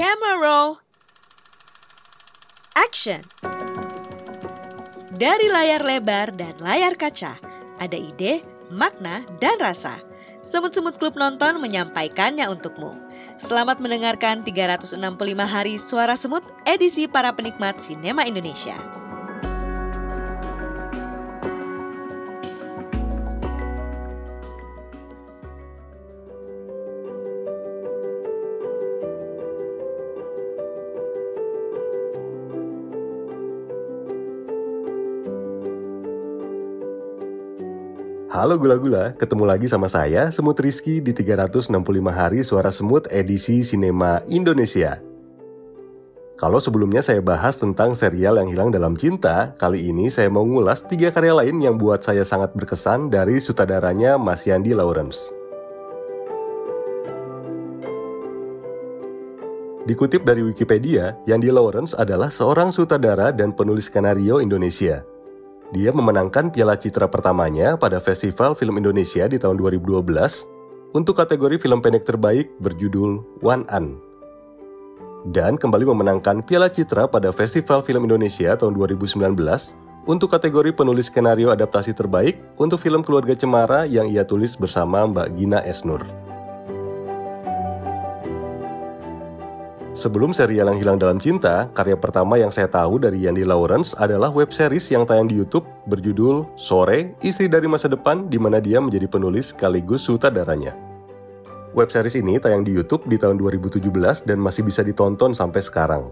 Camera roll. Action. Dari layar lebar dan layar kaca, ada ide, makna, dan rasa. Semut-semut klub nonton menyampaikannya untukmu. Selamat mendengarkan 365 hari Suara Semut edisi para penikmat sinema Indonesia. Halo gula-gula, ketemu lagi sama saya, Semut Rizky di 365 Hari Suara Semut edisi Sinema Indonesia. Kalau sebelumnya saya bahas tentang serial yang hilang dalam cinta, kali ini saya mau ngulas tiga karya lain yang buat saya sangat berkesan dari sutradaranya Mas Yandi Lawrence. Dikutip dari Wikipedia, Yandi Lawrence adalah seorang sutradara dan penulis skenario Indonesia. Dia memenangkan piala citra pertamanya pada Festival Film Indonesia di tahun 2012 untuk kategori film pendek terbaik berjudul One An. Dan kembali memenangkan piala citra pada Festival Film Indonesia tahun 2019 untuk kategori penulis skenario adaptasi terbaik untuk film Keluarga Cemara yang ia tulis bersama Mbak Gina Esnur. Sebelum serial yang hilang dalam cinta, karya pertama yang saya tahu dari Yandi Lawrence adalah web series yang tayang di YouTube berjudul Sore, Istri dari Masa Depan di mana dia menjadi penulis sekaligus sutradaranya. Web series ini tayang di YouTube di tahun 2017 dan masih bisa ditonton sampai sekarang.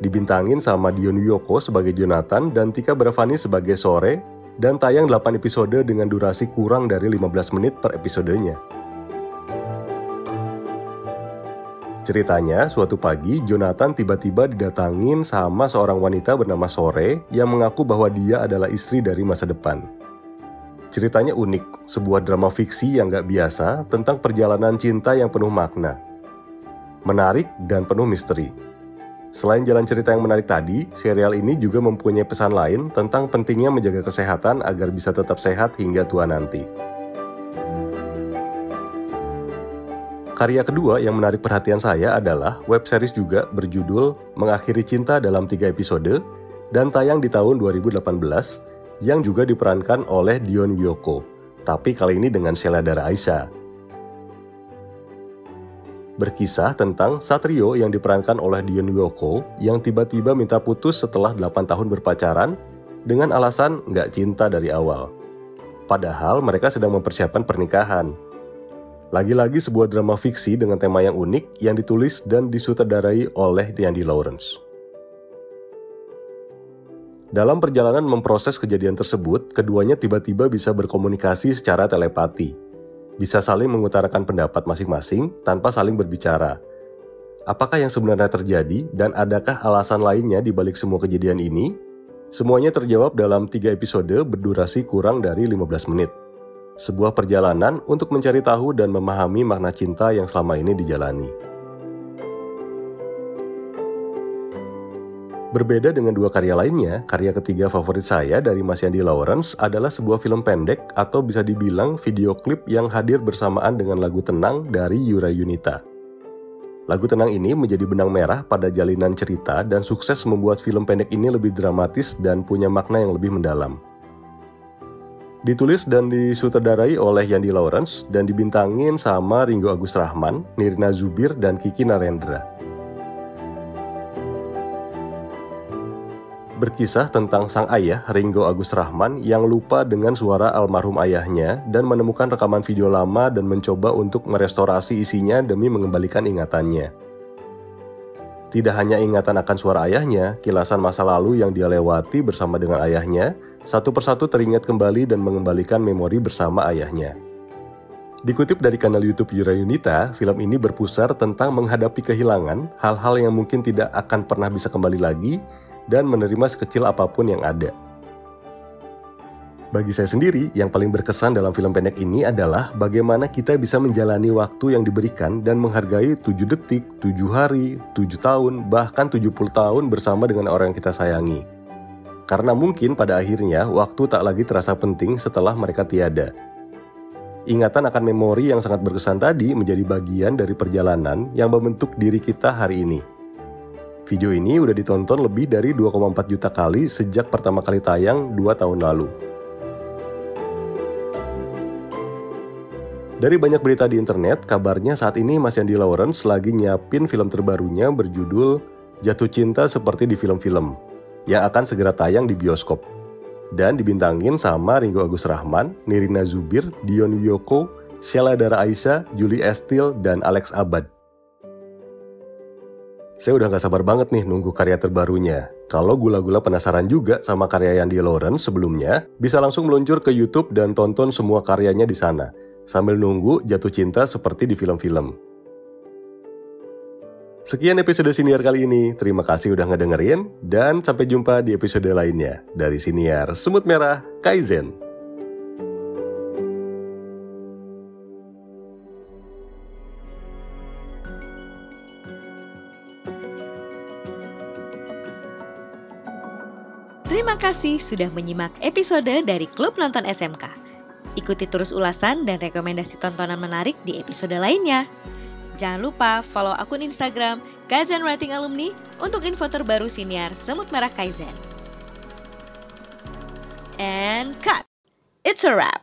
Dibintangin sama Dion Wiyoko sebagai Jonathan dan Tika Bravani sebagai Sore, dan tayang 8 episode dengan durasi kurang dari 15 menit per episodenya. Ceritanya, suatu pagi Jonathan tiba-tiba didatangin sama seorang wanita bernama Sore yang mengaku bahwa dia adalah istri dari masa depan. Ceritanya unik, sebuah drama fiksi yang gak biasa tentang perjalanan cinta yang penuh makna. Menarik dan penuh misteri. Selain jalan cerita yang menarik tadi, serial ini juga mempunyai pesan lain tentang pentingnya menjaga kesehatan agar bisa tetap sehat hingga tua nanti. Karya kedua yang menarik perhatian saya adalah web series juga berjudul Mengakhiri Cinta dalam tiga episode dan tayang di tahun 2018 yang juga diperankan oleh Dion Wiyoko, tapi kali ini dengan Sheila Dara Aisyah. Berkisah tentang Satrio yang diperankan oleh Dion Wiyoko yang tiba-tiba minta putus setelah 8 tahun berpacaran dengan alasan nggak cinta dari awal. Padahal mereka sedang mempersiapkan pernikahan, lagi-lagi sebuah drama fiksi dengan tema yang unik yang ditulis dan disutradarai oleh Yandy Lawrence. Dalam perjalanan memproses kejadian tersebut, keduanya tiba-tiba bisa berkomunikasi secara telepati. Bisa saling mengutarakan pendapat masing-masing tanpa saling berbicara. Apakah yang sebenarnya terjadi dan adakah alasan lainnya di balik semua kejadian ini? Semuanya terjawab dalam tiga episode berdurasi kurang dari 15 menit sebuah perjalanan untuk mencari tahu dan memahami makna cinta yang selama ini dijalani. Berbeda dengan dua karya lainnya, karya ketiga favorit saya dari Mas Yandi Lawrence adalah sebuah film pendek atau bisa dibilang video klip yang hadir bersamaan dengan lagu Tenang dari Yura Yunita. Lagu Tenang ini menjadi benang merah pada jalinan cerita dan sukses membuat film pendek ini lebih dramatis dan punya makna yang lebih mendalam. Ditulis dan disutradarai oleh Yandi Lawrence dan dibintangin sama Ringo Agus Rahman, Nirina Zubir, dan Kiki Narendra. Berkisah tentang sang ayah, Ringo Agus Rahman, yang lupa dengan suara almarhum ayahnya dan menemukan rekaman video lama dan mencoba untuk merestorasi isinya demi mengembalikan ingatannya. Tidak hanya ingatan akan suara ayahnya, kilasan masa lalu yang dia lewati bersama dengan ayahnya, satu persatu teringat kembali dan mengembalikan memori bersama ayahnya. Dikutip dari kanal YouTube Yura Yunita, film ini berpusar tentang menghadapi kehilangan, hal-hal yang mungkin tidak akan pernah bisa kembali lagi, dan menerima sekecil apa pun yang ada. Bagi saya sendiri, yang paling berkesan dalam film pendek ini adalah bagaimana kita bisa menjalani waktu yang diberikan dan menghargai 7 detik, 7 hari, 7 tahun, bahkan 70 tahun bersama dengan orang yang kita sayangi. Karena mungkin pada akhirnya waktu tak lagi terasa penting setelah mereka tiada. Ingatan akan memori yang sangat berkesan tadi menjadi bagian dari perjalanan yang membentuk diri kita hari ini. Video ini udah ditonton lebih dari 2,4 juta kali sejak pertama kali tayang 2 tahun lalu. Dari banyak berita di internet, kabarnya saat ini Mas Yandi Lawrence lagi nyiapin film terbarunya berjudul Jatuh Cinta Seperti di Film-Film, yang akan segera tayang di bioskop. Dan dibintangin sama Ringo Agus Rahman, Nirina Zubir, Dion Wiyoko, Sheila Dara Aisyah, Julie Estil, dan Alex Abad. Saya udah gak sabar banget nih nunggu karya terbarunya. Kalau gula-gula penasaran juga sama karya yang di Lawrence sebelumnya, bisa langsung meluncur ke YouTube dan tonton semua karyanya di sana, sambil nunggu jatuh cinta seperti di film-film. Sekian episode Siniar kali ini. Terima kasih udah ngedengerin, dan sampai jumpa di episode lainnya. Dari Siniar Semut Merah, Kaizen. Terima kasih sudah menyimak episode dari Klub Nonton SMK. Ikuti terus ulasan dan rekomendasi tontonan menarik di episode lainnya. Jangan lupa follow akun Instagram Kaizen Writing Alumni untuk info terbaru siniar Semut Merah Kaizen. And cut! It's a wrap!